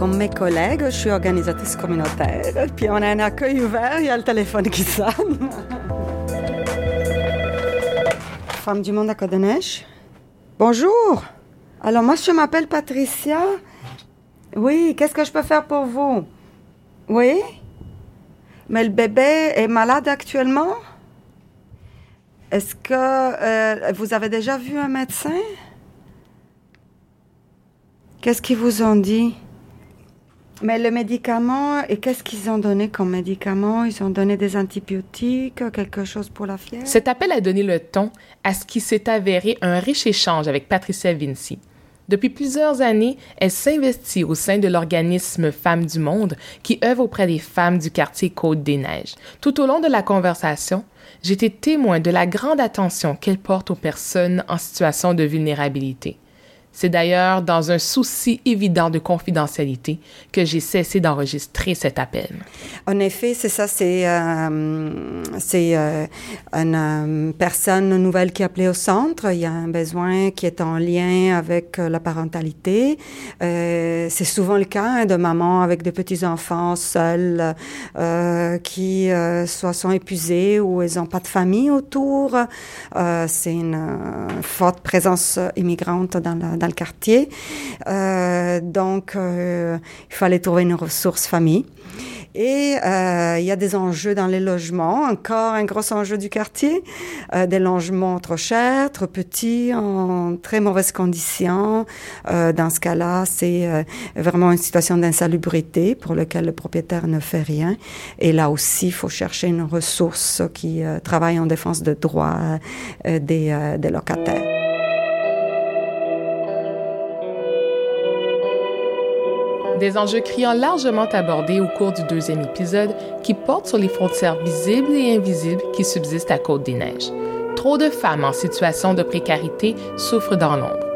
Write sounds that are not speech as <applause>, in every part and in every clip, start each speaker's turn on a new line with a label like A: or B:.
A: Comme mes collègues, je suis organisatrice communautaire. Puis on a un accueil ouvert, il y a le téléphone qui sonne. Femme du monde à Côte-de-Neige. Bonjour. Alors moi, je m'appelle Patricia. Oui, qu'est-ce que je peux faire pour vous? Oui? Mais le bébé est malade actuellement? Est-ce que euh, vous avez déjà vu un médecin? Qu'est-ce qu'ils vous ont dit? Mais le médicament, et qu'est-ce qu'ils ont donné comme médicament? Ils ont donné des antibiotiques, quelque chose pour la fièvre?
B: Cet appel a donné le ton à ce qui s'est avéré un riche échange avec Patricia Vinci. Depuis plusieurs années, elle s'investit au sein de l'organisme Femmes du Monde qui œuvre auprès des femmes du quartier Côte-des-Neiges. Tout au long de la conversation, j'étais témoin de la grande attention qu'elle porte aux personnes en situation de vulnérabilité. C'est d'ailleurs dans un souci évident de confidentialité que j'ai cessé d'enregistrer cet appel.
A: En effet, c'est ça, c'est euh, euh, une euh, personne nouvelle qui est appelée au centre. Il y a un besoin qui est en lien avec la parentalité. c'est souvent le cas hein, de mamans avec des petits-enfants seuls qui soit sont épuisés ou ils n'ont pas de famille autour. c'est une forte présence immigrante dans la dans le quartier. Euh, donc, euh, il fallait trouver une ressource famille. Et euh, il y a des enjeux dans les logements, encore un gros enjeu du quartier, euh, des logements trop chers, trop petits, en très mauvaises conditions. Euh, dans ce cas-là, c'est euh, vraiment une situation d'insalubrité pour laquelle le propriétaire ne fait rien. Et là aussi, il faut chercher une ressource qui travaille en défense de droits des, des locataires.
B: Des enjeux criants largement abordés au cours du deuxième épisode qui portent sur les frontières visibles et invisibles qui subsistent à Côte-des-Neiges. Trop de femmes en situation de précarité souffrent dans l'ombre.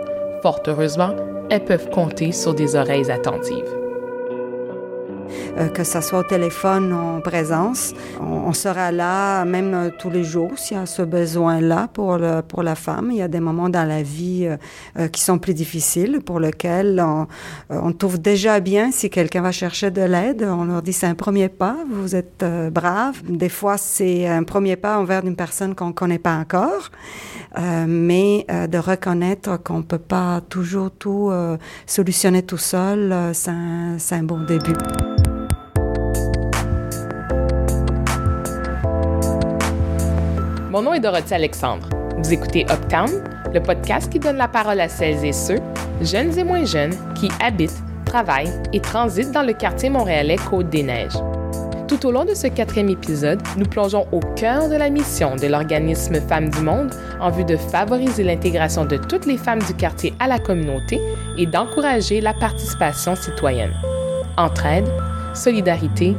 B: Fort heureusement, elles peuvent compter sur des oreilles attentives.
A: Euh, que ça soit au téléphone ou en présence. On, sera là même euh, tous les jours s'il y a ce besoin-là pour, pour la femme. Il y a des moments dans la vie euh, qui sont plus difficiles pour lesquels on, on trouve déjà bien si quelqu'un va chercher de l'aide. On leur dit c'est un premier pas, vous êtes brave. Des fois c'est un premier pas envers une personne qu'on ne connaît pas encore, mais de reconnaître qu'on ne peut pas toujours tout solutionner tout seul, c'est un, un bon début.
B: Mon nom est Dorothy Alexandre. Vous écoutez Uptown, le podcast qui donne la parole à celles et ceux, jeunes et moins jeunes, qui habitent, travaillent et transitent dans le quartier montréalais Côte-des-Neiges. Tout au long de ce quatrième épisode, nous plongeons au cœur de la mission de l'organisme Femmes du Monde en vue de favoriser l'intégration de toutes les femmes du quartier à la communauté et d'encourager la participation citoyenne. Entraide, solidarité,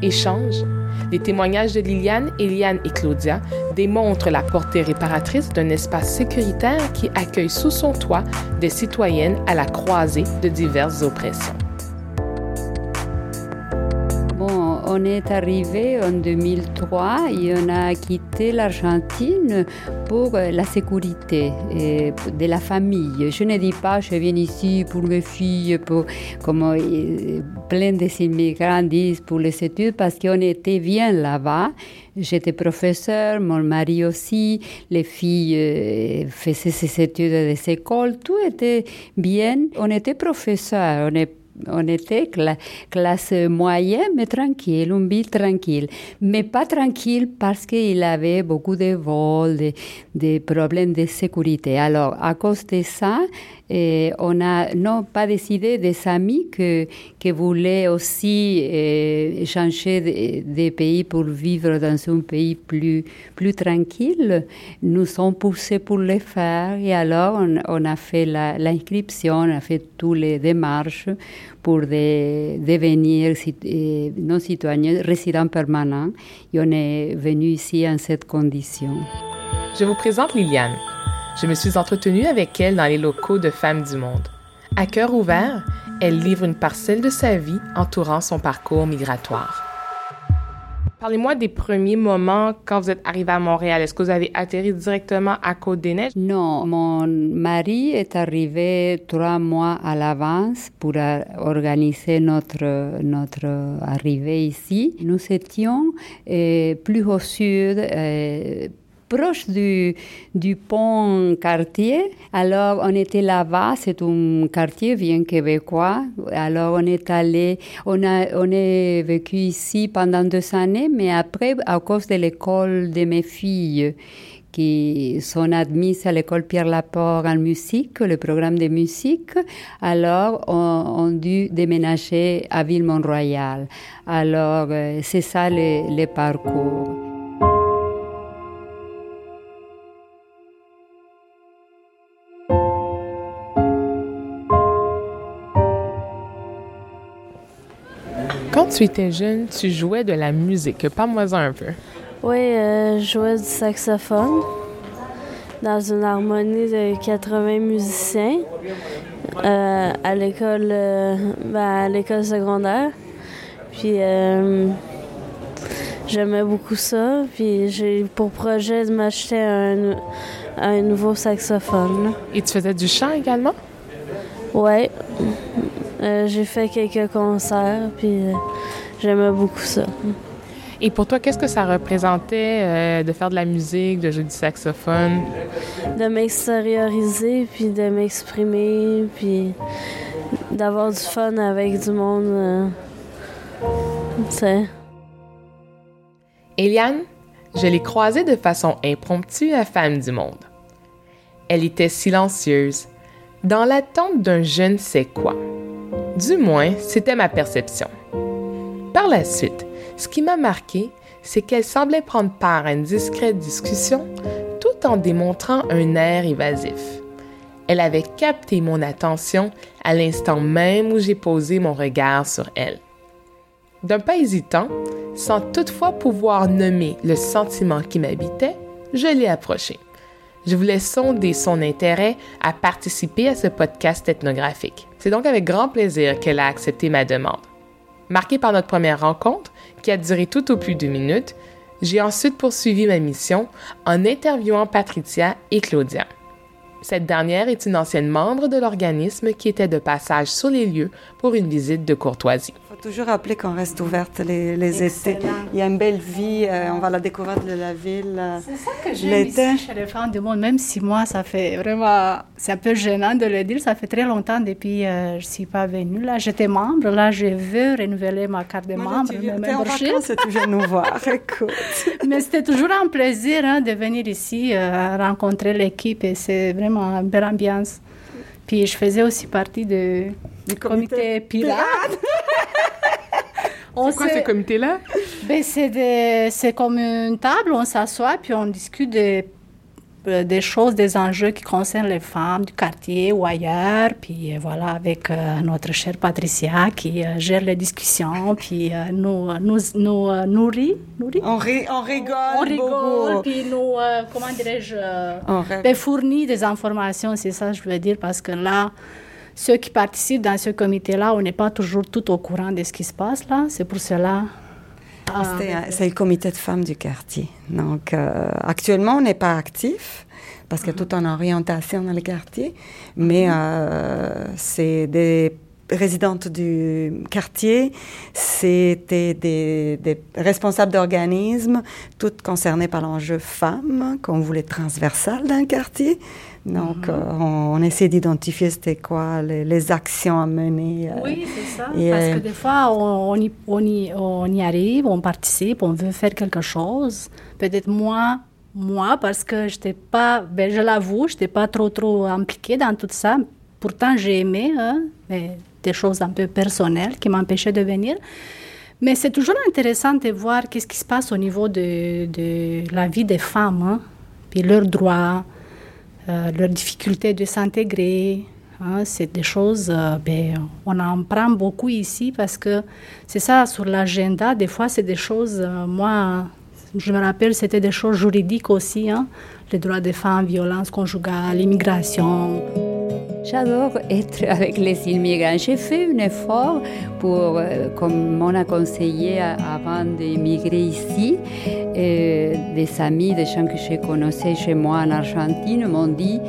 B: échange, les témoignages de Liliane, Eliane et Claudia démontrent la portée réparatrice d'un espace sécuritaire qui accueille sous son toit des citoyennes à la croisée de diverses oppressions.
C: On est arrivé en 2003 et on a quitté l'Argentine pour la sécurité de la famille. Je ne dis pas je viens ici pour mes filles, pour, comme euh, plein des immigrants disent pour les études, parce qu'on était bien là-bas. J'étais professeur, mon mari aussi, les filles euh, faisaient ses études des écoles, tout était bien. On était est on était classe moyenne, mais tranquille, une ville tranquille. Mais pas tranquille parce qu'il avait beaucoup de vols, des problèmes de sécurité. Alors, à cause de ça, et on a non pas décidé des amis que, que voulaient aussi euh, changer de, pays pour vivre dans un pays plus, plus tranquille. Nous sommes poussés pour le faire et alors on, on a fait l'inscription, on a fait toutes les démarches pour de, devenir euh, non citoyen, résident permanent et on est venu ici en cette condition.
B: Je vous présente Liliane. Je me suis entretenue avec elle dans les locaux de Femmes du Monde. À cœur ouvert, elle livre une parcelle de sa vie entourant son parcours migratoire. Parlez-moi des premiers moments quand vous êtes arrivé à Montréal. Est-ce que vous avez atterri directement à Côte-des-Neiges?
C: Non, mon mari est arrivé trois mois à l'avance pour organiser notre, notre arrivée ici. Nous étions euh, plus au sud, euh, proche du, pont Cartier. Alors, on était là-bas, c'est un quartier bien québécois. Alors, on est allé, on a, on est vécu ici pendant deux années, mais après, à cause de l'école de mes filles, qui sont admises à l'école Pierre Laporte en musique, le programme de musique. Alors, on, on dû déménager à Ville-Mont-Royal. Alors, euh, c'est ça le parcours.
B: Tu étais jeune, tu jouais de la musique. Parle-moi un peu.
D: Oui, euh, je jouais du saxophone dans une harmonie de 80 musiciens euh, à l'école euh, ben, à l'école secondaire. Puis j'aimais beaucoup ça. Puis j'ai pour projet de m'acheter un, un nouveau saxophone.
B: Et tu faisais du chant également?
D: Oui. J'ai fait quelques concerts, puis J'aimais beaucoup ça.
B: Et pour toi, qu'est-ce que ça représentait euh, de faire de la musique, de jouer du saxophone?
D: De m'extérioriser, puis de m'exprimer, puis d'avoir du fun avec du monde. Euh, tu sais.
B: Eliane, je l'ai croisée de façon impromptue à Femme du Monde. Elle était silencieuse, dans l'attente d'un je ne sais quoi. Du moins, c'était ma perception. Par la suite, ce qui m'a marqué, c'est qu'elle semblait prendre part à une discrète discussion tout en démontrant un air évasif. Elle avait capté mon attention à l'instant même où j'ai posé mon regard sur elle. D'un pas hésitant, sans toutefois pouvoir nommer le sentiment qui m'habitait, je l'ai approchée. Je voulais sonder son intérêt à participer à ce podcast ethnographique. C'est donc avec grand plaisir qu'elle a accepté ma demande. Marqué par notre première rencontre, qui a duré tout au plus deux minutes, j'ai ensuite poursuivi ma mission en interviewant Patricia et Claudia. Cette dernière est une ancienne membre de l'organisme qui était de passage sur les lieux pour une visite de courtoisie
A: toujours rappeler qu'on reste ouverte les, les étés. Il y a une belle vie, euh, on va la découvrir de la ville.
E: Euh, c'est ça que j'aime ici chez les femmes du monde, même si moi, ça fait vraiment, c'est un peu gênant de le dire, ça fait très longtemps depuis que euh, je ne suis pas venue. Là, j'étais membre, là, je veux renouveler ma carte de membre.
A: Tu es en vacances c'est toujours nous voir, <laughs> écoute.
E: Mais c'était toujours un plaisir hein, de venir ici, rencontrer l'équipe et c'est vraiment une belle ambiance. Puis je faisais aussi partie de, du comité, pirate. <laughs>
B: c'est quoi ce comité-là?
E: Ben, c'est comme une table, on s'assoit puis on discute de des choses, des enjeux qui concernent les femmes du quartier ou ailleurs. Puis euh, voilà, avec euh, notre chère Patricia qui gère les discussions, puis nous, nous, nous nourrit, nourrit.
A: On, on rigole.
E: On rigole, puis nous, comment dirais-je, ben, fournit des informations, c'est ça je veux dire, parce que là, ceux qui participent dans ce comité-là, on n'est pas toujours tout au courant de ce qui se passe là. C'est pour cela.
A: C'est le comité de femmes du quartier. Donc, euh, actuellement, on n'est pas actif parce qu'il y a toute une orientation dans le quartier, mais euh, c'est des résidentes du quartier, c'était des, des, responsables d'organismes, toutes concernées par l'enjeu femmes, qu'on voulait transversal dans le quartier. Donc, mhm. euh, on, essaie d'identifier c'était quoi les, actions à mener.
E: Euh, oui, c'est ça. Parce que euh, des fois, on, y, on, y, on, y, arrive, on participe, on veut faire quelque chose. Peut-être moi, moi, parce que je pas, ben, je l'avoue, je n'étais pas trop, trop impliquée dans tout ça. Pourtant, j'ai aimé hein, des choses un peu personnelles qui m'empêchaient de venir. Mais c'est toujours intéressant de voir qu'est-ce qui se passe au niveau de, de la vie des femmes, hein, puis leurs droits, euh, leur difficulté de s'intégrer. Hein, c'est des choses, euh, ben, on en prend beaucoup ici parce que c'est ça sur l'agenda. Des fois, c'est des choses, euh, moi, je me rappelle, c'était des choses juridiques aussi, hein, les droits des femmes, violence conjugale, immigration.
C: J'adore être <laughs> avec les immigrants. J'ai fait un effort pour, euh, comme on a conseillé avant d'émigrer ici, et des amis, des gens que je connaissais chez moi en Argentine m'ont dit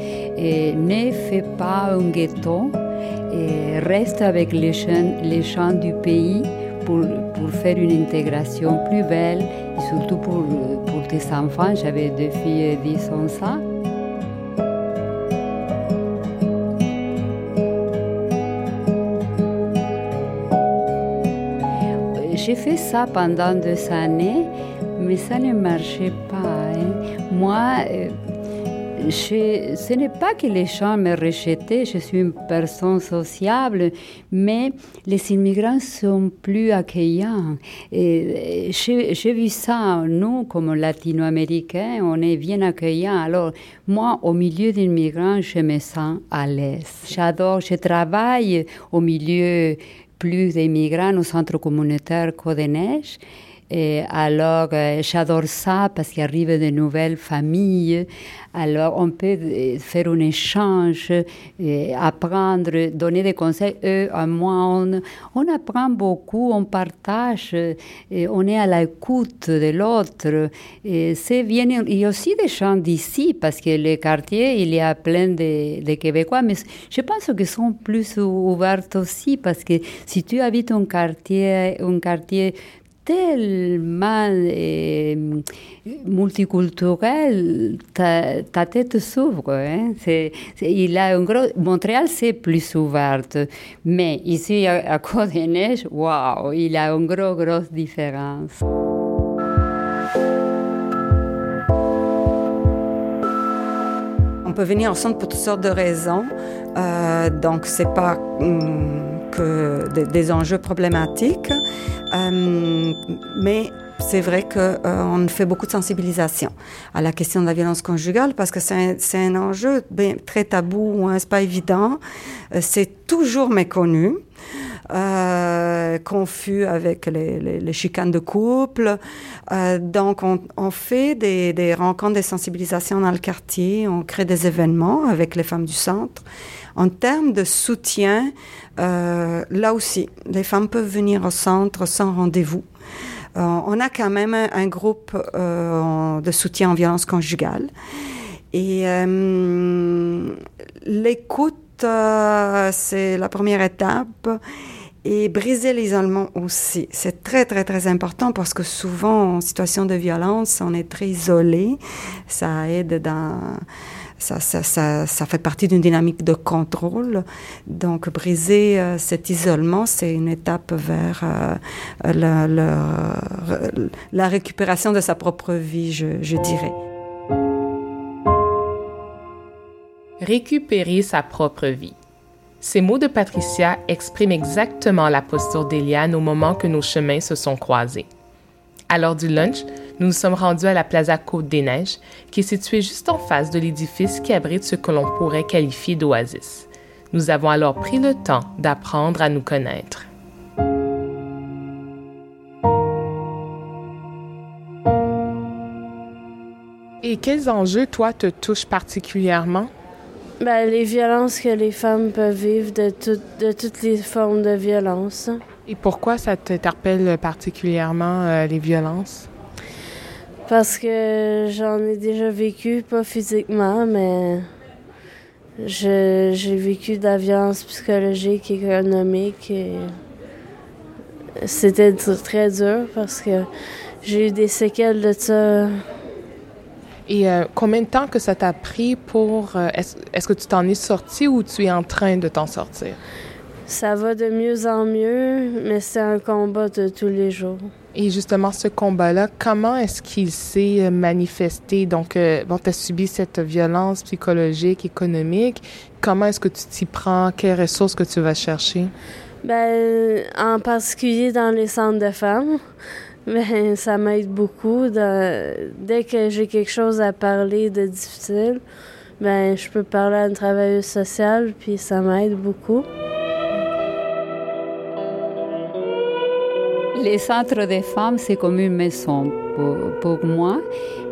C: ne fais pas un ghetto, et reste avec les gens, les gens du pays pour, pour, faire une intégration plus belle, surtout pour, pour tes enfants. J'avais deux filles de 10 J'ai fait ça pendant deux années, mais ça ne marchait pas. Hein. Moi, euh, ce n'est pas que les gens me rejetaient, je suis une personne sociable, mais les immigrants sont plus accueillants. J'ai vu ça, nous, comme latino-américains, on est bien accueillants. Alors, moi, au milieu d'immigrants, je me sens à l'aise. J'adore, je travaille au milieu plus d'immigrants au centre communautaire Côte-des-Neiges. Alors, euh, j'adore ça parce qu'il arrive de nouvelles familles. Alors, on peut euh, faire un échange, et apprendre, donner des conseils. Eux, à moi, on, on apprend beaucoup, on partage, on est à l'écoute de l'autre. Et c'est. Il y a aussi des gens d'ici parce que les quartiers, il y a plein de, de Québécois, mais je pense qu'ils sont plus ouverts aussi parce que si tu habites un quartier, un quartier tellement euh, multiculturel, ta, tête s'ouvre. Hein? il a un gros, Montréal, c'est plus ouvert. Mais ici, à, à Côte-des-Neiges, waouh, il a une grosse, grosse différence.
A: On peut venir ensemble pour toutes sortes de raisons. Euh, donc, c'est pas hum, des, enjeux problématiques. Euh, mais c'est vrai qu'on euh, fait beaucoup de sensibilisation à la question de la violence conjugale parce que c'est un, un, enjeu très tabou, hein, c'est pas évident, euh, c'est toujours méconnu. Euh, confus avec les, les, les, chicanes de couple. Euh, donc, on, on fait des, des, rencontres de sensibilisation dans le quartier, on crée des événements avec les femmes du centre. En termes de soutien, euh, là aussi, les femmes peuvent venir au centre sans rendez-vous. Euh, on a quand même un, groupe euh, de soutien en violence conjugale. Et l'écoute, c'est la première étape. Et briser l'isolement aussi. C'est très, très, très important parce que souvent, en situation de violence, on est très isolé. Ça aide dans ça, ça, ça, fait partie d'une dynamique de contrôle. Donc, briser euh, cet isolement, c'est une étape vers euh, la, récupération de sa propre vie, je dirais.
B: Récupérer sa propre vie. Ces mots de Patricia expriment exactement la posture d'Eliane au moment que nos chemins se sont croisés. À l'heure du lunch, nous nous sommes rendus à la Plaza Côte-des-Neiges, qui est située juste en face de l'édifice qui abrite ce que l'on pourrait qualifier d'oasis. Nous avons alors pris le temps d'apprendre à nous connaître. Et quels enjeux, toi, te touchent particulièrement?
D: Ben, les violences que les femmes peuvent vivre de, de toutes les formes de violence.
B: Et pourquoi ça t'interpelle particulièrement euh, les violences?
D: Parce que j'en ai déjà vécu, pas physiquement, mais j'ai vécu de la violence psychologique, économique. Et c'était très dur parce que j'ai eu des séquelles de ça.
B: Et euh, combien de temps que ça t'a pris pour... Euh, est-ce que tu t'en es sorti ou tu es en train de t'en sortir?
D: Ça va de mieux en mieux, mais c'est un combat de tous les jours.
B: Et justement, ce combat-là, comment est-ce qu'il s'est euh, manifesté? Donc, euh, bon, tu as subi cette violence psychologique, économique. Comment est-ce que tu t'y prends? Quelles ressources que tu vas chercher?
D: Ben, en particulier dans les centres de femmes. Ben, ça m'aide beaucoup. dès que j'ai quelque chose à parler de difficile, ben, je peux parler à une travailleuse sociale, puis ça m'aide beaucoup.
C: Les centres des femmes, c'est comme une maison pour, pour, moi,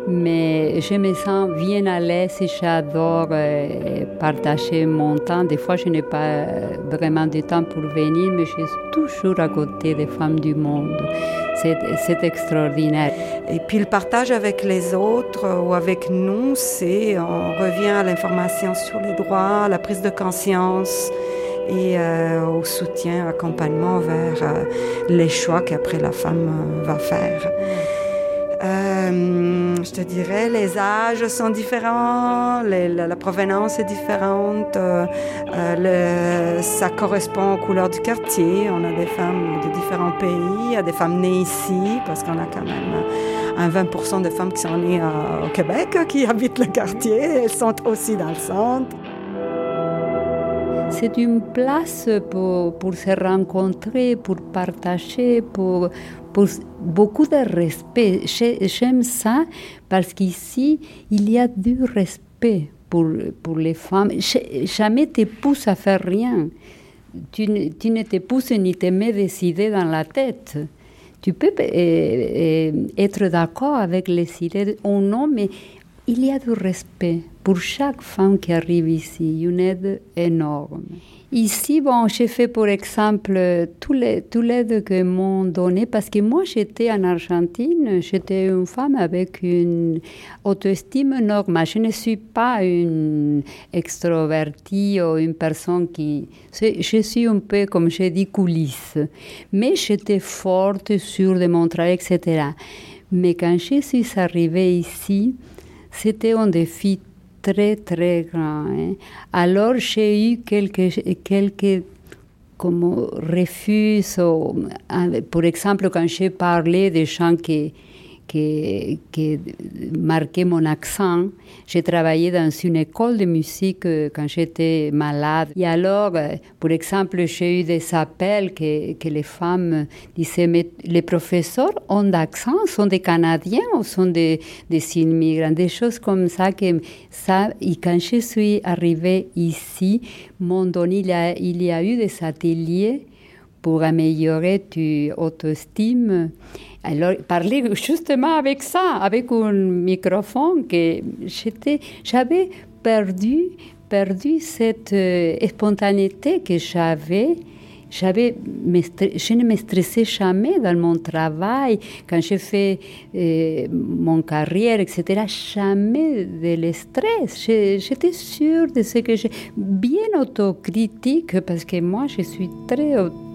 C: mais je me sens bien à l'aise et j'adore euh, partager mon temps. Des fois, je n'ai pas vraiment de temps pour venir, mais je suis toujours à côté des femmes du monde. C'est extraordinaire.
A: Et puis le partage avec les autres ou avec nous, c'est on revient à l'information sur les droits, la prise de conscience et euh, au soutien, accompagnement vers euh, les choix qu'après la femme euh, va faire. Je te dirais, les âges sont différents, la, provenance est différente, le, ça correspond aux couleurs du quartier. On a des femmes de différents pays, a des femmes nées ici, parce qu'on a quand même un 20% de femmes qui sont nées au Québec, qui habitent le quartier, elles sont aussi dans le centre.
C: C'est une place pour, se rencontrer, pour partager, pour, beaucoup de respect. J'aime ça parce qu'ici, il y a du respect pour, pour les femmes. Jamais te pousse à faire rien. Tu, ne te pousses ni te mets des idées dans la tête. Tu peux euh, euh, être d'accord avec les idées ou non, mais il y a du respect pour chaque femme qui arrive ici, une aide énorme. Ici, bon, j'ai fait, par exemple, tout l'aide que m'ont donné parce que moi, j'étais en Argentine, j'étais une femme avec une auto-estime normale. Je ne suis pas une extrovertie ou une personne qui... Je suis un peu, comme j'ai dit, coulisse. Mais j'étais forte, sûre de mon travail, etc. Mais quand je suis arrivée ici, c'était un défi très, très grand. Hein. Alors, j'ai eu quelques, quelques refus. Par exemple, quand j'ai parlé des gens qui qui marquait mon accent. J'ai travaillé dans une école de musique euh, quand j'étais malade. Et alors, euh, par exemple, j'ai eu des appels que, que les femmes disaient, mais les professeurs ont d'accent, sont des Canadiens ou sont des, immigrants, des choses comme ça. Que ça et quand je suis arrivée ici, mon donné, il y a, il y a eu des ateliers pour améliorer ton auto-estime. Alors, parler justement avec ça, avec un microphone que j'étais, j'avais perdu, perdu cette euh, spontanéité que j'avais. J'avais, je ne me stressais jamais dans mon travail. Quand j'ai fait euh, mon carrière, etc., jamais de le stress. J'étais sûre de ce que j'ai. Bien autocritique, parce que moi, je suis très autocritique.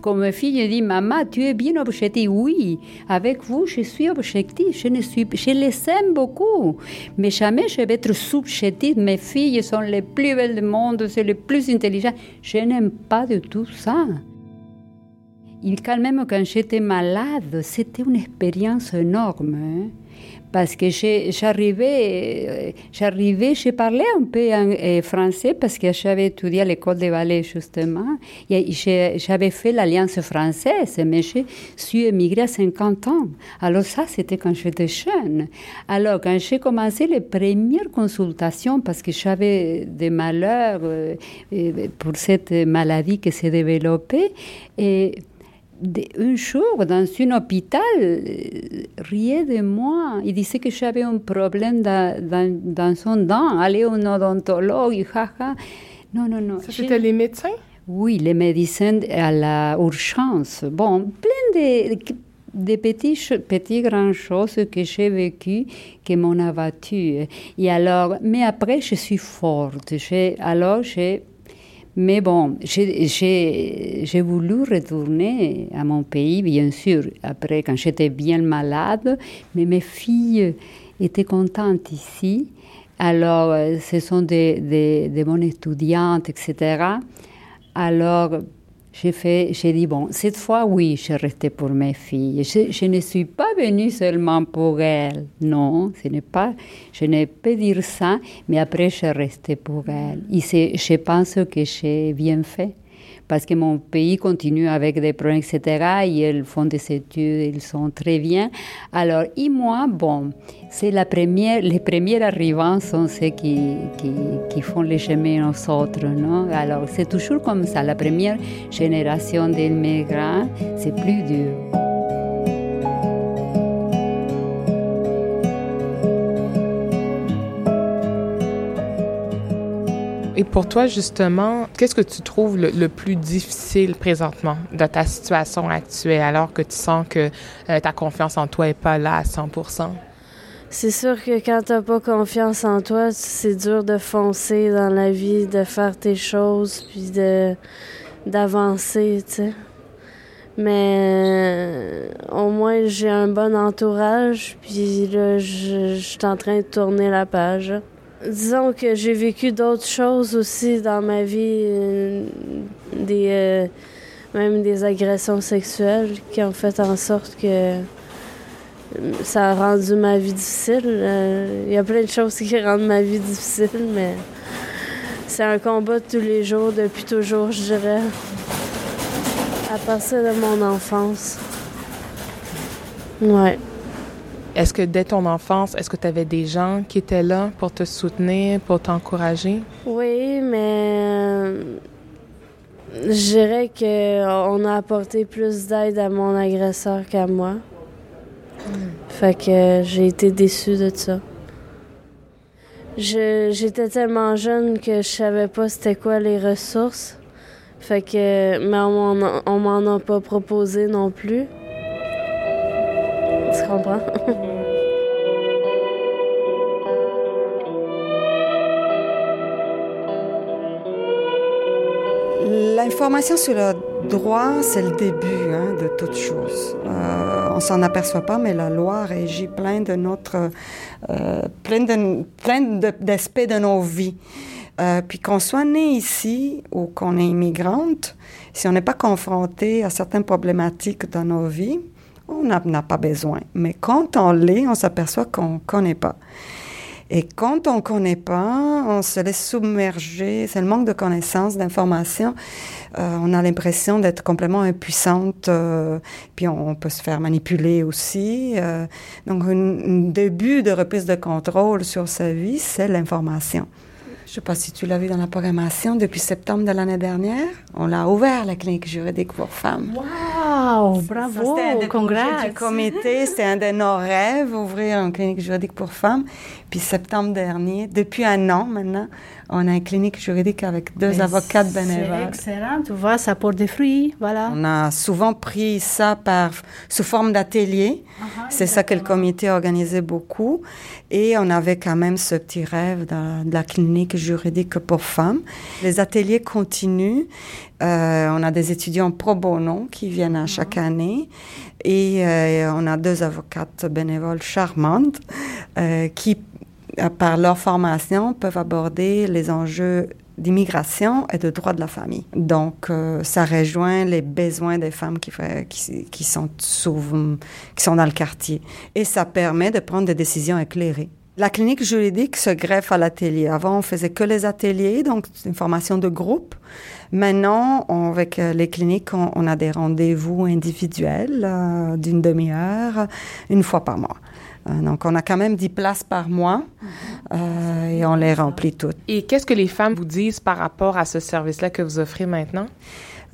C: Comme ma fille dit, maman, tu es bien objective. Oui, avec vous, je suis objective. Je, je les aime beaucoup. Mais jamais je vais être subjective. Mes filles sont les plus belles du monde, c'est les plus intelligentes. Je n'aime pas de tout ça. Et quand même, quand j'étais malade, c'était une expérience énorme. Hein parce que j'arrivais, j'arrivais, je parlais un peu en, euh, français parce que j'avais étudié à l'école de ballet justement. J'avais fait l'Alliance française, mais je suis émigrée à 50 ans. Alors ça, c'était quand j'étais jeune. Alors quand j'ai commencé les premières consultations, parce que j'avais des malheurs euh, euh, pour cette maladie qui s'est développée, et un jour, dans un hôpital, riait de moi. Il disait que j'avais un problème dans, dans, dans, son dent. Allez au odontologue, jaja. Non, non, non.
B: Ça, c'était les médecins?
C: Oui, les médecins à la urgence. Bon, plein de, de petits, petits grandes choses que j'ai vécues qui m'ont abattu. Et alors, mais après, je suis forte. Alors, j'ai mais bon, j'ai voulu retourner à mon pays, bien sûr, après quand j'étais bien malade, mais mes filles étaient contentes ici. Alors, ce sont des bonnes étudiantes, etc. Alors, j'ai fait, j'ai dit bon, cette fois oui, je restais pour mes filles. Je, ne suis pas venue seulement pour elles, non, ce n'est pas, je ne peux dire ça, mais après je restais pour elles. Et je pense que j'ai bien fait parce que mon pays continue avec des problèmes, etc. Et ils font des études, ils sont très bien. Alors, et moi, bon, c'est la première, les premiers arrivants sont ceux qui, qui, qui font les chemins aux autres, non? Alors, c'est toujours comme ça. La première génération d'immigrants, c'est plus dur.
B: Pour toi, justement, qu'est-ce que tu trouves le, plus difficile présentement de ta situation actuelle alors que tu sens que euh, ta confiance en toi n'est pas là à 100%
D: c'est sûr que quand t'as pas confiance en toi, c'est dur de foncer dans la vie, de faire tes choses, puis de d'avancer, tu sais. Mais euh, au moins j'ai un bon entourage, puis là je suis en train de tourner la page. Disons que j'ai vécu d'autres choses aussi dans ma vie, euh, des euh, même des agressions sexuelles qui ont fait en sorte que ça a rendu ma vie difficile. Euh, il y a plein de choses qui rendent ma vie difficile, mais c'est un combat de tous les jours, depuis toujours, je dirais. À partir de mon enfance. Ouais.
B: Est-ce que dès ton enfance, est-ce que tu avais des gens qui étaient là pour te soutenir, pour t'encourager?
D: Oui, mais euh, je dirais qu'on a apporté plus d'aide à mon agresseur qu'à moi. Fait que j'ai été déçue de ça. J'étais tellement jeune que je savais pas c'était quoi les ressources. Fait que, mais on m'en a pas proposé non plus. <laughs>
A: L'information sur le droit, c'est le début hein, de toute chose. Euh, on s'en aperçoit pas, mais la loi régit plein de notre, euh, plein de, plein d'aspects de, nos vies. Euh, puis qu'on soit né ici ou qu'on est immigrante, si on n'est pas confronté à certaines problématiques dans nos vies, on n'a pas besoin. Mais quand on l'est, on s'aperçoit qu'on ne connaît pas. Et quand on ne connaît pas, on se laisse submerger. C'est le manque de connaissances, d'informations. Euh, on a l'impression d'être complètement impuissante. Euh, puis on, peut se faire manipuler aussi. Euh, donc, un début de reprise de contrôle sur sa vie, c'est l'information. Je ne sais pas si tu l'as vu dans la programmation, depuis septembre de l'année dernière, on a ouvert la clinique juridique pour femmes.
E: Wow, bravo,
A: C'était un du comité, c'était un de nos rêves, ouvrir une clinique juridique pour femmes. Puis septembre dernier, depuis un an maintenant, on a une clinique juridique avec deux avocates bénévoles.
E: excellent, tu vois, ça porte des fruits, voilà.
A: On a souvent pris ça par, sous forme d'atelier. Uh-huh, C'est ça que le comité organisait beaucoup. Et on avait quand même ce petit rêve de, la clinique juridique pour femmes. Les ateliers continuent. Euh, on a des étudiants pro bono qui viennent à chaque uh-huh. année. Et euh, on a deux avocates bénévoles charmantes euh, qui par leur formation, peuvent aborder les enjeux d'immigration et de droit de la famille. Donc, euh, ça rejoint les besoins des femmes qui, sont dans le quartier. Et ça permet de prendre des décisions éclairées. La clinique juridique se greffe à l'atelier. Avant, on faisait que les ateliers, donc une formation de groupe. Maintenant, avec euh, les cliniques, on, a des rendez-vous individuels euh, d'une demi-heure, une fois par mois. Euh, donc, on a quand même 10 places par mois euh, et on les remplit toutes.
B: Et qu'est-ce que les femmes vous disent par rapport à ce service-là que vous offrez maintenant?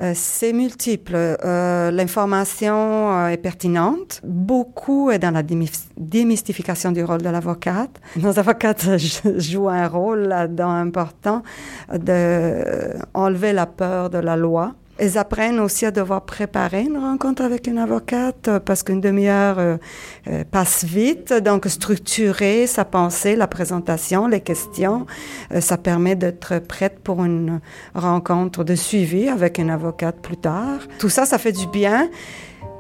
A: Euh, c'est multiple. L'information est pertinente. Beaucoup est dans la démystification du rôle de l'avocate. <laughs> Nos avocates jouent un rôle là-dedans important de enlever la peur de la loi elles apprennent aussi à devoir préparer une rencontre avec une avocate euh, parce qu'une demi-heure euh, euh, passe vite. Donc, structurer sa pensée, la présentation, les questions, ça permet d'être prête pour une rencontre de suivi avec une avocate plus tard. Tout ça, ça fait du bien.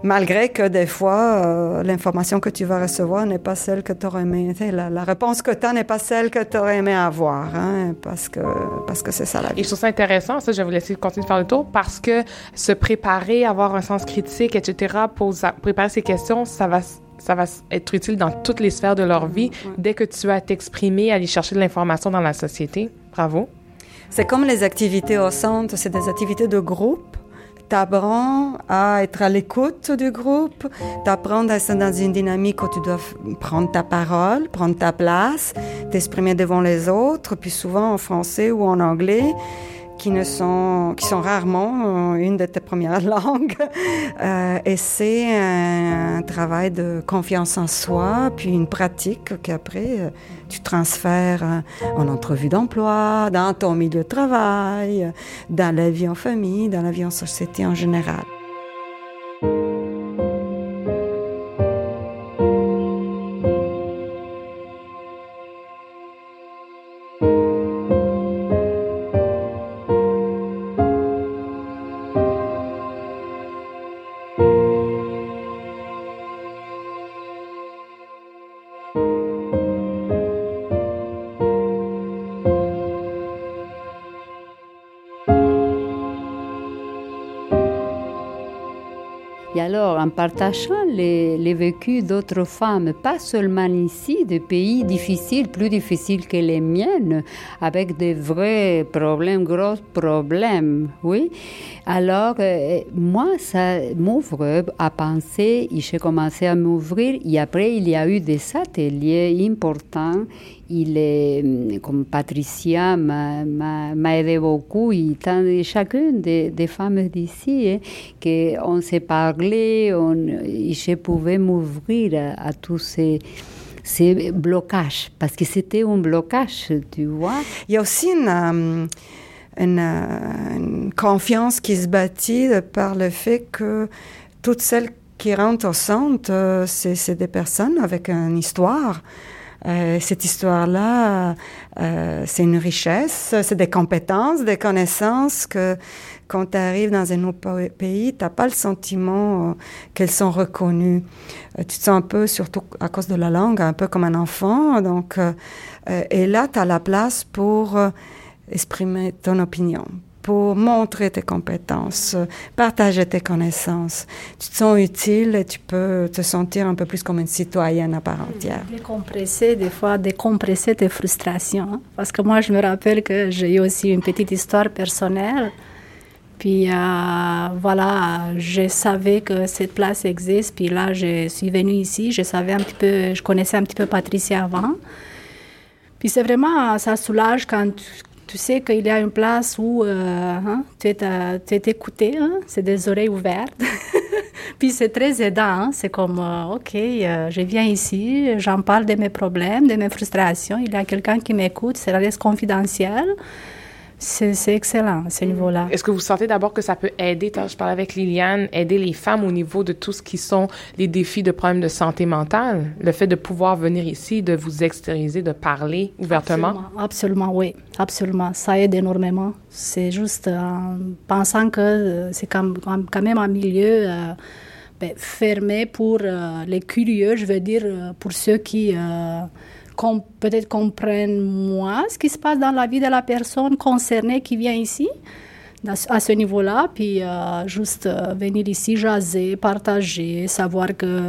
A: Malgré que des fois, euh, l'information que tu vas recevoir n'est pas celle que tu aurais aimé. La, la, réponse que tu as n'est pas celle que tu aurais aimé avoir, hein, parce que parce que c'est ça la vie.
B: Et je trouve ça intéressant, ça, je vais vous laisser continuer de faire le tour, parce que se préparer, avoir un sens critique, etc., pour préparer ces questions, ça va ça va être utile dans toutes les sphères de leur vie dès que tu vas t'exprimer, aller chercher de l'information dans la société. Bravo.
A: C'est comme les activités au centre, c'est des activités de groupe t'apprends à être à l'écoute du groupe, t'apprends à être dans une dynamique où tu dois prendre ta parole, prendre ta place, t'exprimer devant les autres, puis souvent en français ou en anglais. Qui ne sont, qui sont rarement euh, une de tes premières <laughs> langues. Euh, et c'est un, travail de confiance en soi, puis une pratique qu'après euh, tu transfères en entrevue d'emploi, dans ton milieu de travail, dans la vie en famille, dans la vie en société en général.
C: En partageant les, vécus d'autres femmes, pas seulement ici, des pays difficiles, plus difficiles que les miennes, avec des vrais problèmes, gros problèmes, oui. Alors, euh, moi, ça m'ouvre à penser, et j'ai commencé à m'ouvrir, et après, il y a eu des ateliers importants il est, mm, comme Patricia m'a aidé beaucoup, et chacune des, femmes d'ici, hein, qu'on s'est parlé, on, je pouvais m'ouvrir à, tous ces, ces blocages, parce que c'était un blocage, tu vois.
A: Il y a aussi une, euh, une, euh, une confiance qui se bâtit par le fait que toutes celles qui rentrent au centre, euh, c'est des personnes avec une histoire. Cette histoire-là, c'est une richesse, c'est des compétences, des connaissances que quand tu arrives dans un autre pays, tu n'as pas le sentiment euh, qu'elles sont reconnues. tu te sens un peu, surtout à cause de la langue, un peu comme un enfant. Donc, et là, tu as la place pour exprimer ton opinion, pour montrer tes compétences, partager tes connaissances. Tu te sens utile et tu peux te sentir un peu plus comme une citoyenne à part entière.
E: Décompresser, des fois, décompresser tes frustrations. Hein. Parce que moi, je me rappelle que j'ai eu aussi une petite histoire personnelle. Puis euh, voilà, je savais que cette place existe. Puis là, je suis venue ici. Je savais un petit peu, je connaissais un petit peu Patricia avant. Puis c'est vraiment, ça soulage quand, tu sais qu'il y a une place où euh, hein, tu, es, écouté, hein, c'est des oreilles ouvertes. <laughs> Puis c'est très aidant, hein, c'est comme, euh, OK, euh, je viens ici, j'en parle de mes problèmes, de mes frustrations, il y a quelqu'un qui m'écoute, c'est reste confidentiel c'est excellent à ce mm. niveau-là.
B: Est-ce que vous sentez d'abord que ça peut aider, je parlais avec Liliane, aider les femmes au niveau de tout ce qui sont les défis de problèmes de santé mentale? Le fait de pouvoir venir ici, de vous extérioriser, de parler ouvertement?
E: Absolument, oui, absolument. Ça aide énormément. C'est juste en pensant que euh, c'est quand, même un milieu euh, ben, fermé pour euh, les curieux, je veux dire, pour ceux qui peut-être comprennent moins ce qui se passe dans la vie de la personne concernée qui vient ici à ce niveau-là, puis euh, juste euh, venir ici jaser, partager, savoir que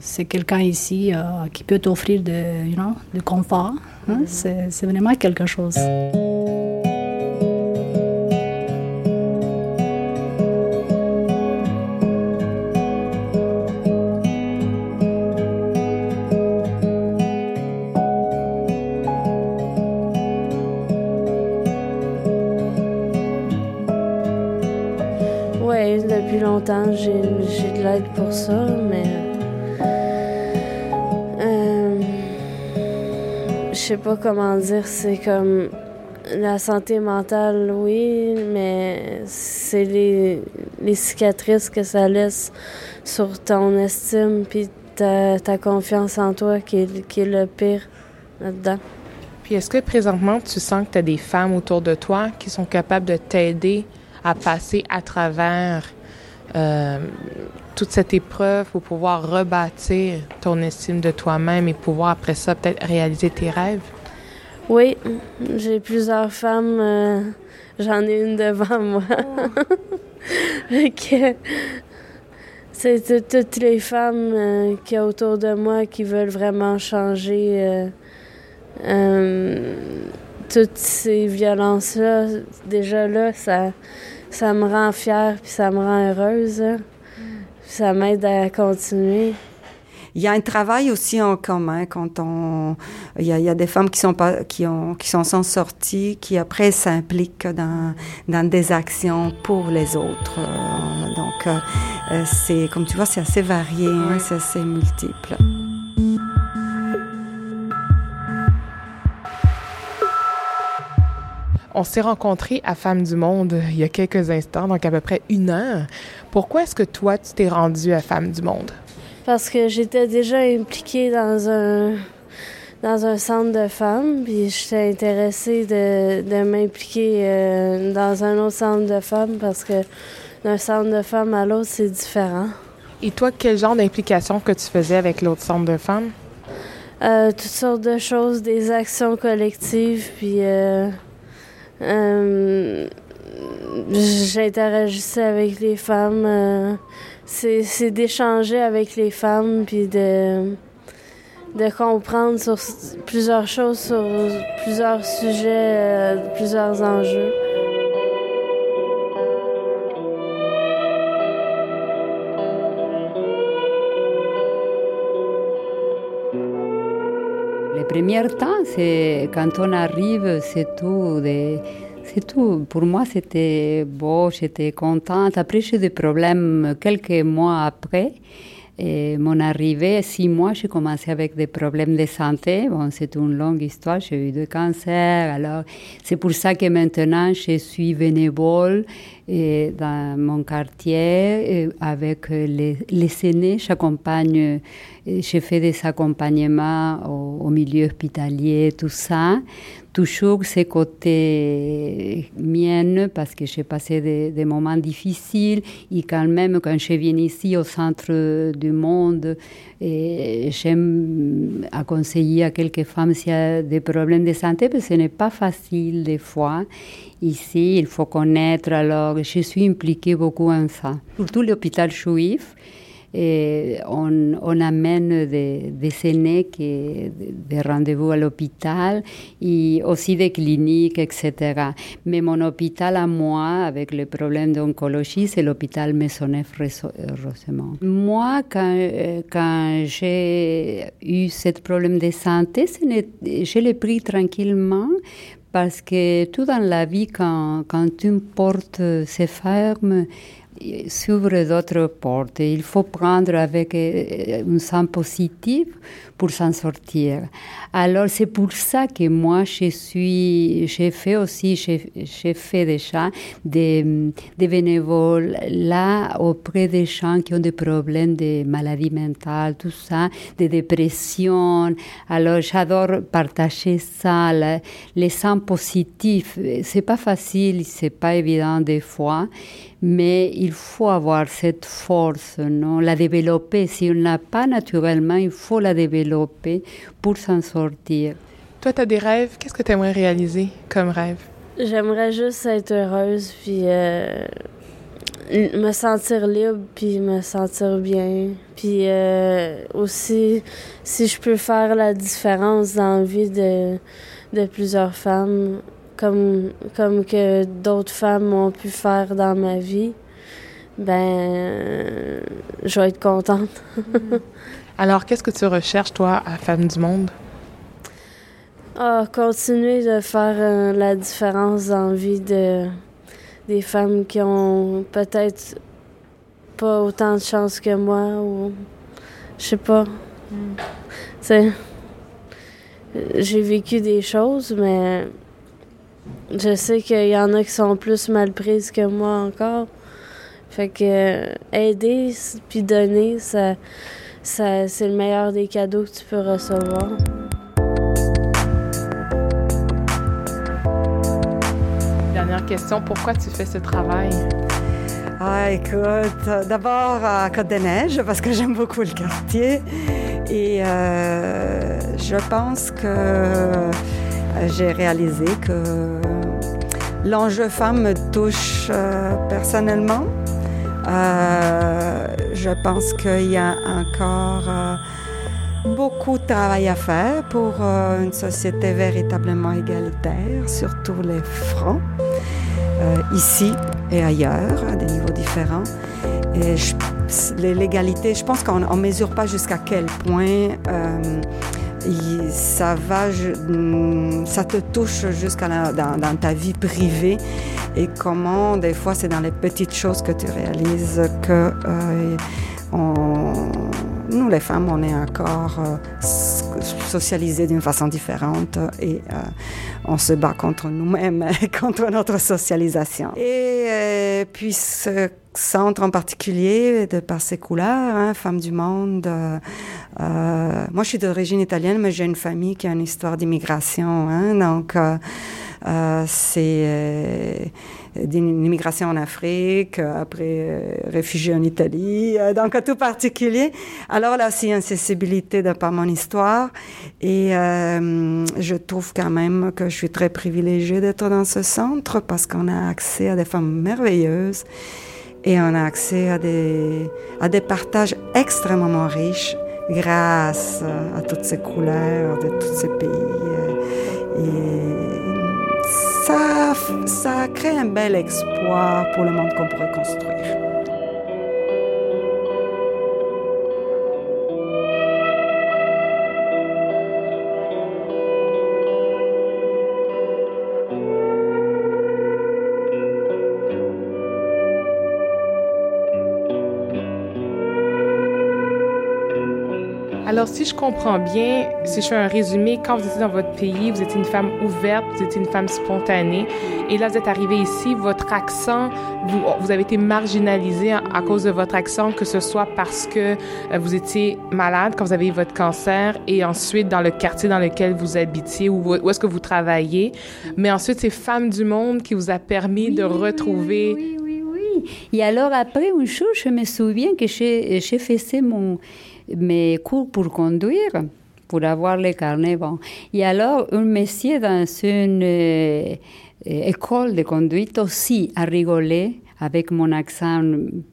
E: c'est quelqu'un ici euh, qui peut t'offrir de, you know, confort. Hein? Mm-hmm. C'est vraiment quelque chose.
D: J'ai de l'aide pour ça, mais. Euh, je sais pas comment dire, c'est comme. La santé mentale, oui, mais c'est les, les, cicatrices que ça laisse sur ton estime puis ta, ta confiance en toi qui est, qui est le pire là-dedans.
B: Puis est-ce que présentement tu sens que tu as des femmes autour de toi qui sont capables de t'aider à passer à travers euh, toute cette épreuve pour pouvoir rebâtir ton estime de toi-même et pouvoir après ça peut-être réaliser tes rêves?
D: Oui, j'ai plusieurs femmes. Euh, j'en ai une devant moi. <laughs> c'est toutes les femmes euh, qui a autour de moi qui veulent vraiment changer toutes ces violences-là. Déjà là, ça ça me rend fière puis ça me rend heureuse. Ça m'aide à continuer.
A: il y a un travail aussi en commun quand on, il y a, il y a des femmes qui sont pas, qui ont, qui sont sorties, qui après s'impliquent dans, dans des actions pour les autres. Euh, donc, euh, euh, c'est, comme tu vois, c'est assez varié, hein, c'est assez multiple.
B: On s'est rencontrés à Femmes du Monde il y a quelques instants, donc à peu près une heure. Pourquoi est-ce que toi, tu t'es rendue à Femmes du Monde?
D: Parce que j'étais déjà impliquée dans un dans un centre de femmes, puis j'étais intéressée de, de m'impliquer euh, dans un autre centre de femmes parce que d'un centre de femmes à l'autre, c'est différent.
B: Et toi, quel genre d'implication que tu faisais avec l'autre centre de femmes?
D: Euh, toutes sortes de choses, des actions collectives, puis euh, j'interagissais avec les femmes. Euh, c'est d'échanger avec les femmes, puis de, de comprendre sur plusieurs choses, sur plusieurs sujets, euh, plusieurs enjeux.
C: Les premiers temps, c'est quand on arrive, c'est tout. C'est tout. Pour moi, c'était beau, j'étais contente. Après, j'ai des problèmes quelques mois après. Et mon arrivée, six mois, j'ai commencé avec des problèmes de santé. Bon, c'est une longue histoire. J'ai eu du cancer. Alors, c'est pour ça que maintenant, je suis bénévole et dans mon quartier avec les, aînés. J'accompagne, je fais des accompagnements au milieu hospitalier, tout ça toujours ces côtés miennes parce que j'ai passé des, moments difficiles et quand même quand je viens ici au centre du monde j'aime conseiller à quelques femmes s'il y a des problèmes de santé parce que ce n'est pas facile des fois. Ici il faut connaître alors je suis impliquée beaucoup en ça. Surtout l'hôpital juif et on, on, amène des, des aînés, qui, des rendez-vous à l'hôpital et aussi des cliniques, etc. Mais mon hôpital à moi, avec les problèmes d'oncologie, c'est l'hôpital Maisonneuve-Rosemont. Moi, quand, quand j'ai eu ce problème de santé, je l'ai pris tranquillement parce que tout dans la vie, quand, quand une porte se ferme, s'ouvre d'autres portes. Il faut prendre avec euh, un sens positif pour s'en sortir. Alors c'est pour ça que moi je suis, j'ai fait aussi, j'ai fait déjà des, des bénévoles là auprès des gens qui ont des problèmes de maladie mentale, tout ça, de dépression. Alors j'adore partager ça, les sens positifs. C'est pas facile, c'est pas évident des fois mais il faut avoir cette force, non la développer. Si on n'a pas naturellement, il faut la développer pour s'en sortir.
B: Toi, tu as des rêves? Qu'est-ce que tu aimerais réaliser comme rêve?
D: J'aimerais juste être heureuse, puis euh, me sentir libre, puis me sentir bien. Puis euh, aussi, si je peux faire la différence dans la vie de, de plusieurs femmes, comme, comme que d'autres femmes ont pu faire dans ma vie, ben, je vais être contente. <laughs>
B: Alors, qu'est-ce que tu recherches, toi, à Femme du Monde?
D: Ah, continuer de faire euh, la différence dans la vie de, des femmes qui ont peut-être pas autant de chance que moi ou je sais pas. Mm. J'ai vécu des choses, mais je sais qu'il y en a qui sont plus mal prises que moi encore. Fait que euh, aider puis donner, ça, ça c'est le meilleur des cadeaux que tu peux recevoir.
B: Dernière question, pourquoi tu fais ce travail?
A: Ah, écoute, d'abord à Côte-des-Neiges, parce que j'aime beaucoup le quartier. Et euh, je pense que j'ai réalisé que l'enjeu femme me touche euh, personnellement. Euh, je pense qu'il y a encore euh, beaucoup de travail à faire pour une société véritablement égalitaire sur tous les fronts, ici et ailleurs, à des niveaux différents. et l'égalité, je pense qu'on ne mesure pas jusqu'à quel point ça va, mm, ça te touche jusqu'à dans, dans, ta vie privée. Et comment des fois c'est dans les petites choses que tu réalises que euh, nous les femmes on est encore euh, socialisées d'une façon différente et euh, on se bat contre nous-mêmes, <laughs> contre notre socialisation. Et puis ce centre en particulier, de par ses couleurs, hein, Femmes du Monde. Euh, euh, moi, je suis d'origine italienne, mais j'ai une famille qui a une histoire d'immigration. Hein, donc, euh, euh c'est d'une immigration en Afrique, après réfugiés en Italie, donc tout particulier. Alors là aussi, une sensibilité de par mon histoire. Et je trouve quand même que je suis très privilégiée d'être dans ce centre parce qu'on a accès à des femmes merveilleuses et on a accès à des, à des partages extrêmement riches grâce à toutes ces couleurs de tous ces pays. Et ça, crée un bel espoir pour le monde qu'on pourrait construire.
B: Alors, si je comprends bien, si je fais un résumé, quand vous étiez dans votre pays, vous étiez une femme ouverte, vous étiez une femme spontanée, et là, vous êtes arrivée ici, votre accent, vous, vous avez été marginalisé à, cause de votre accent, que ce soit parce que euh, vous étiez malade quand vous avez eu votre cancer, et ensuite dans le quartier dans lequel vous habitiez, ou où est-ce que vous travaillez. Mais ensuite, c'est Femmes du Monde qui vous a permis de retrouver...
C: Oui, oui, oui, oui. Et alors, après, un jour, je me souviens que j'ai fait mon mes cours pour conduire, pour avoir les carnets. Bon. Et alors, un monsieur dans une euh, école de conduite aussi a rigolé avec mon accent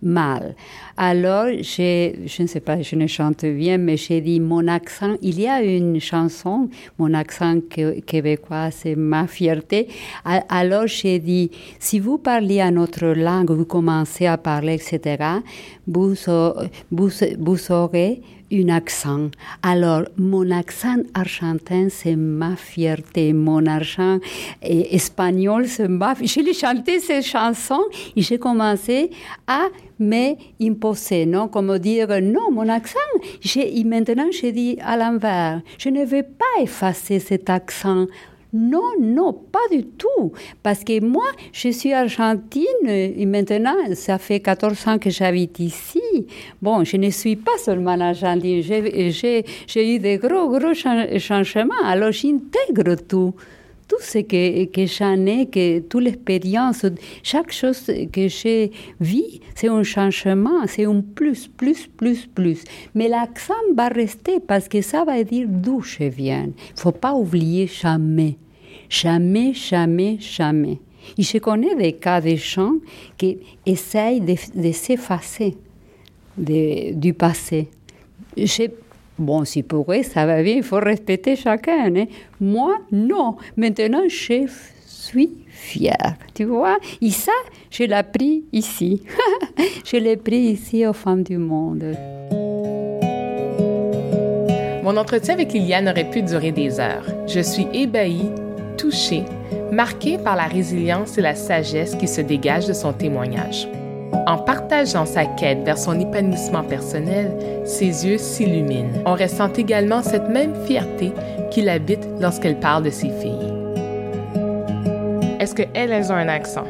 C: mal. Alors, je ne sais pas, je ne chante bien, mais j'ai dit mon accent. Il y a une chanson, mon accent québécois, c'est ma fierté. Alors, j'ai dit, si vous parlez à notre langue, vous commencez à parler, etc., vous, vous, vous aurez un accent. Alors, mon accent argentin, c'est ma fierté. Mon accent espagnol, c'est ma J'ai chanté ces chansons et j'ai commencé à m'imposer, non? Comme dire, non, mon accent. Et maintenant, je dis à l'envers. Je ne vais pas effacer cet accent non, non, pas du tout. Parce que moi, je suis argentine et maintenant, ça fait 14 ans que j'habite ici. Bon, je ne suis pas seulement argentine, j'ai eu des gros, gros changements. Alors, j'intègre tout. Tout ce que, que j'en ai, que toute l'expérience, chaque chose que j'ai vu, c'est un changement, c'est un plus, plus, plus, plus. Mais l'accent va rester parce que ça va dire d'où je viens. Il faut pas oublier jamais. Jamais, jamais, jamais. Et je connais des cas de gens qui essayent de, s'effacer du passé. Bon, si pour eux ça va bien, il faut respecter chacun. Hein. Moi, non. Maintenant, je suis fière. Tu vois Et ça, je l'ai pris ici. <laughs> je l'ai pris ici aux femmes du monde.
B: Mon entretien avec Liliane aurait pu durer des heures. Je suis ébahie touché, marqué par la résilience et la sagesse qui se dégagent de son témoignage. En partageant sa quête vers son épanouissement personnel, ses yeux s'illuminent. On ressent également cette même fierté qui l'habite lorsqu'elle parle de ses filles. Est-ce qu'elles, elles ont un accent?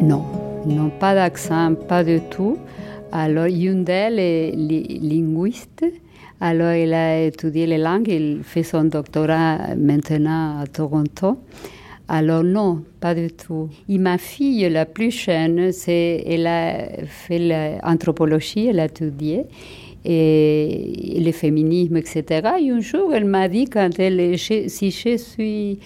C: Non, non, pas d'accent, pas du tout. Alors, une d'elles est linguiste alors, il a étudié les langues, il fait son doctorat maintenant à Toronto. Alors non, pas du tout. Et ma fille, la plus jeune, c'est, elle a fait l'anthropologie, elle a étudié et le féminisme, etc. Et un jour, elle m'a dit, quand elle, si je suis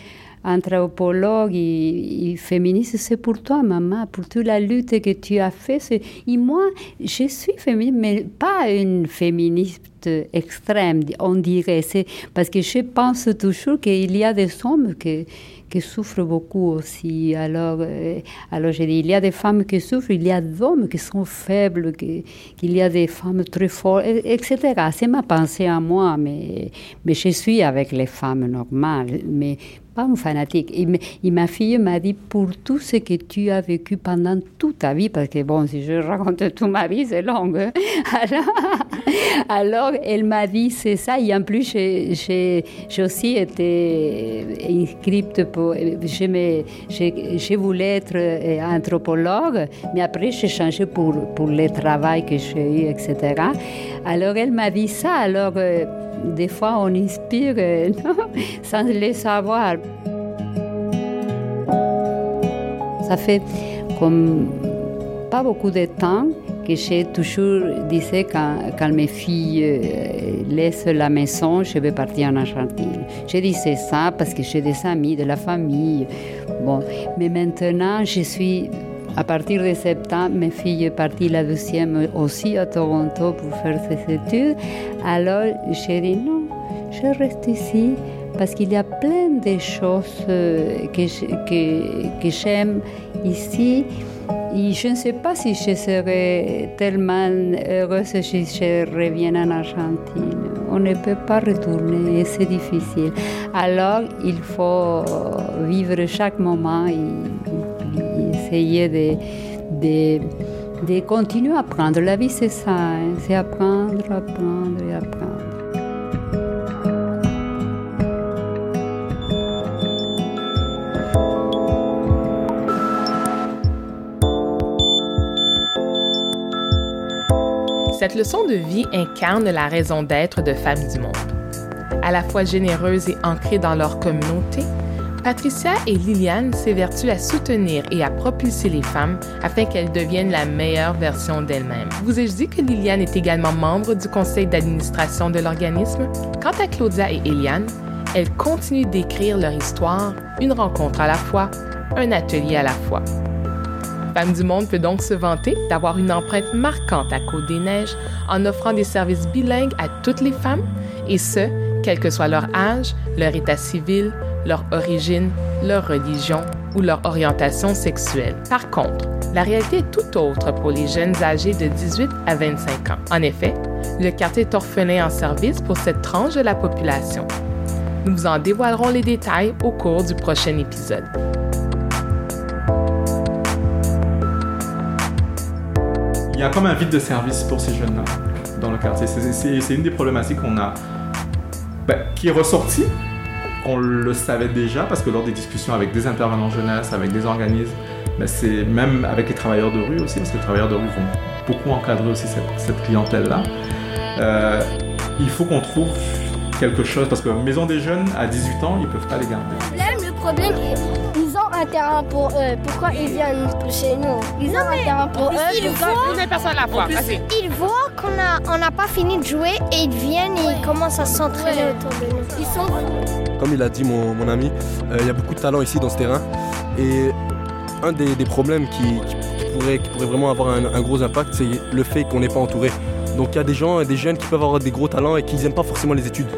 C: anthropologue et, féministe, c'est pour toi, maman, pour toute la lutte que tu as faite. Et moi, je suis féministe, mais pas une féministe extrême, on dirait. C'est parce que je pense toujours qu'il y a des hommes qui, qui souffrent beaucoup aussi. Alors, euh, alors j'ai dit, il y a des femmes qui souffrent, il y a des hommes qui sont faibles, qu'il y a des femmes très fortes, etc. C'est ma pensée à moi, mais, mais je suis avec les femmes normales. Mais pas un fanatique. Et, ma fille m'a dit, pour tout ce que tu as vécu pendant toute ta vie, parce que bon, si je raconte <laughs> toute ma vie, c'est long. Hein. <laughs> Alors, elle m'a dit, c'est ça. Et en plus, j'ai aussi été inscrite pour. Je, voulais être euh, anthropologue, mais après, j'ai changé pour, pour le travail que j'ai eu, etc. Alors, elle m'a dit ça. Alors, euh, des fois, on inspire euh, <laughs> sans le savoir. Ça fait comme pas beaucoup de temps que j'ai toujours dit quand, quand mes filles euh, laissent la maison, je vais partir en Argentine. Je disais ça parce que j'ai des amis, de la famille. Bon, mais maintenant, je suis à partir de septembre, mes filles sont parties la deuxième aussi à Toronto pour faire ses études. Alors, j'ai dit non, je reste ici parce qu'il y a plein de choses euh, que, que, j'aime ici. Et je ne sais pas si je serai tellement heureuse si je reviens en Argentine. On ne peut pas retourner, c'est difficile. Alors, il faut vivre chaque moment et essayer de, de, de, continuer à apprendre. La vie, c'est ça, hein. c'est apprendre, apprendre et apprendre.
B: Cette leçon de vie incarne la raison d'être de Femmes du Monde. À la fois généreuses et ancrées dans leur communauté, Patricia et Liliane s'évertuent à soutenir et à propulser les femmes afin qu'elles deviennent la meilleure version d'elles-mêmes. Vous ai-je dit que Liliane est également membre du conseil d'administration de l'organisme? Quant à Claudia et Eliane, elles continuent d'écrire leur histoire, une rencontre à la fois, un atelier à la fois. Femme du Monde peut donc se vanter d'avoir une empreinte marquante à Côte-des-Neiges en offrant des services bilingues à toutes les femmes, et ce, quel que soit leur âge, leur état civil, leur origine, leur religion ou leur orientation sexuelle. Par contre, la réalité est tout autre pour les jeunes âgés de 18 à 25 ans. En effet, le quartier est orphelin en service pour cette tranche de la population. Nous vous en dévoilerons les détails au cours du prochain épisode.
F: Il y a comme un vide de service pour ces jeunes-là dans le quartier. C'est une des problématiques qu'on a, ben, qui est ressortie on le savait déjà parce que lors des discussions avec des intervenants jeunesse, avec des organismes, mais c'est même avec les travailleurs de rue aussi, parce que les travailleurs de rue vont beaucoup encadrer aussi cette, clientèle-là. Euh, il faut qu'on trouve quelque chose, parce que Maison des Jeunes, à 18 ans, ils ne peuvent pas les garder.
G: Le problème, ont un terrain pour eux. Pourquoi ils viennent chez nous Ils ont un terrain pour eux.
B: Ils voient, personne à la fois.
G: Ils voient qu'on n'a pas fini de jouer et ils viennent et ils commencent à s'entraîner autour de nous. Ils sont
H: comme il a dit mon, ami, euh, il y a beaucoup de talent ici dans ce terrain. Et un des, problèmes qui, pourrait, vraiment avoir un, gros impact, c'est le fait qu'on n'est pas entouré. Donc il y a des gens, des jeunes qui peuvent avoir des gros talents et qui n'aiment pas forcément les études.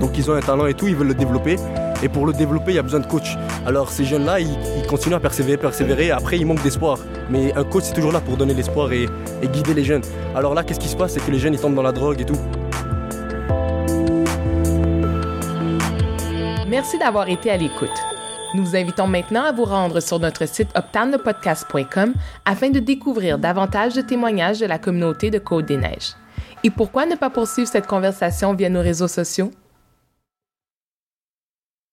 H: Donc ils ont un talent et tout, ils veulent le développer. Et pour le développer, il y a besoin de coach. Alors ces jeunes-là, ils, continuent à persévérer, persévérer. Après, ils manquent d'espoir. Mais un coach, c'est toujours là pour donner l'espoir et, guider les jeunes. Alors là, qu'est-ce qui se passe? C'est que les jeunes, ils tombent dans la drogue et tout.
B: Merci d'avoir été à l'écoute. Nous vous invitons maintenant à vous rendre sur notre site optanepodcast.com afin de découvrir davantage de témoignages de la communauté de Côte des Neiges. Et pourquoi ne pas poursuivre cette conversation via nos réseaux sociaux?